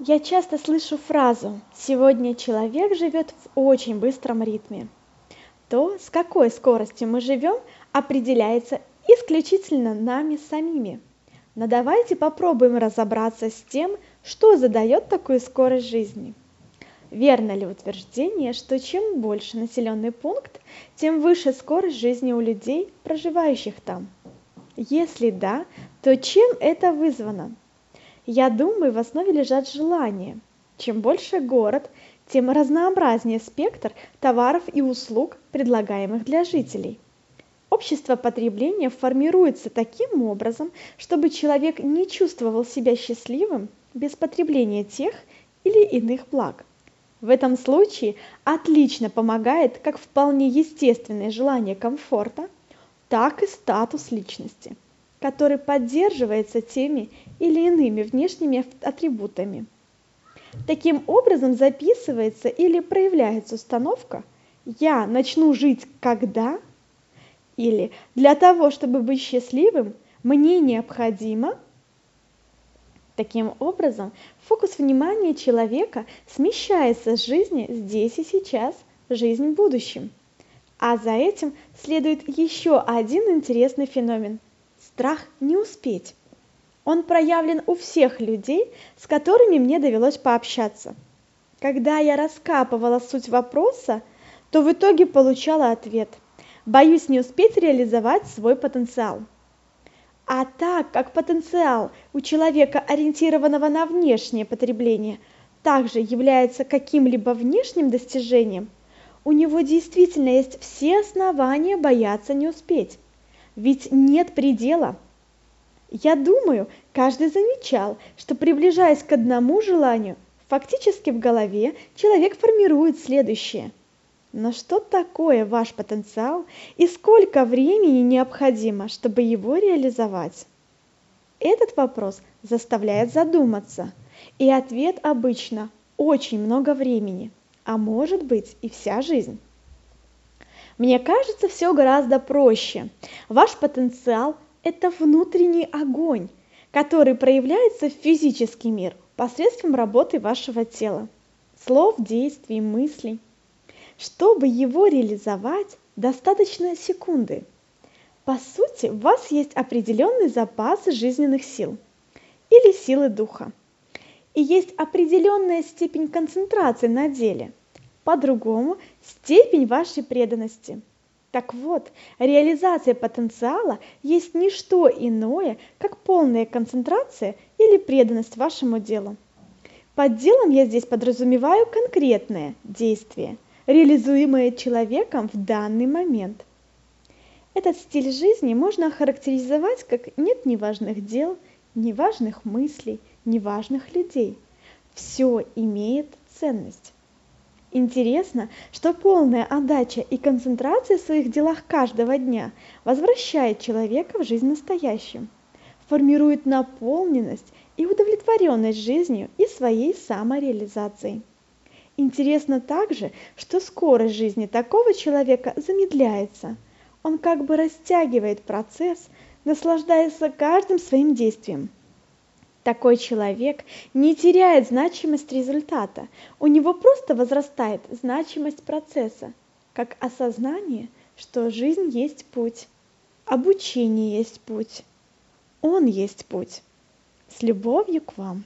Я часто слышу фразу «сегодня человек живет в очень быстром ритме». То, с какой скоростью мы живем, определяется исключительно нами самими. Но давайте попробуем разобраться с тем, что задает такую скорость жизни. Верно ли утверждение, что чем больше населенный пункт, тем выше скорость жизни у людей, проживающих там? Если да, то чем это вызвано? Я думаю, в основе лежат желания. Чем больше город, тем разнообразнее спектр товаров и услуг, предлагаемых для жителей. Общество потребления формируется таким образом, чтобы человек не чувствовал себя счастливым без потребления тех или иных благ. В этом случае отлично помогает как вполне естественное желание комфорта, так и статус личности – который поддерживается теми или иными внешними атрибутами. Таким образом записывается или проявляется установка «я начну жить когда» или «для того, чтобы быть счастливым, мне необходимо». Таким образом, фокус внимания человека смещается с жизни здесь и сейчас в жизнь в будущем. А за этим следует еще один интересный феномен – страх не успеть. Он проявлен у всех людей, с которыми мне довелось пообщаться. Когда я раскапывала суть вопроса, то в итоге получала ответ. Боюсь не успеть реализовать свой потенциал. А так как потенциал у человека, ориентированного на внешнее потребление, также является каким-либо внешним достижением, у него действительно есть все основания бояться не успеть ведь нет предела. Я думаю, каждый замечал, что приближаясь к одному желанию, фактически в голове человек формирует следующее. Но что такое ваш потенциал и сколько времени необходимо, чтобы его реализовать? Этот вопрос заставляет задуматься, и ответ обычно очень много времени, а может быть и вся жизнь. Мне кажется, все гораздо проще. Ваш потенциал – это внутренний огонь, который проявляется в физический мир посредством работы вашего тела, слов, действий, мыслей. Чтобы его реализовать, достаточно секунды. По сути, у вас есть определенный запас жизненных сил или силы духа. И есть определенная степень концентрации на деле – по-другому степень вашей преданности. Так вот, реализация потенциала есть не что иное, как полная концентрация или преданность вашему делу. Под делом я здесь подразумеваю конкретное действие, реализуемое человеком в данный момент. Этот стиль жизни можно охарактеризовать как нет неважных дел, неважных мыслей, неважных людей. Все имеет ценность. Интересно, что полная отдача и концентрация в своих делах каждого дня возвращает человека в жизнь настоящую, формирует наполненность и удовлетворенность жизнью и своей самореализацией. Интересно также, что скорость жизни такого человека замедляется. Он как бы растягивает процесс, наслаждаясь каждым своим действием – такой человек не теряет значимость результата, у него просто возрастает значимость процесса, как осознание, что жизнь есть путь, обучение есть путь, он есть путь. С любовью к вам.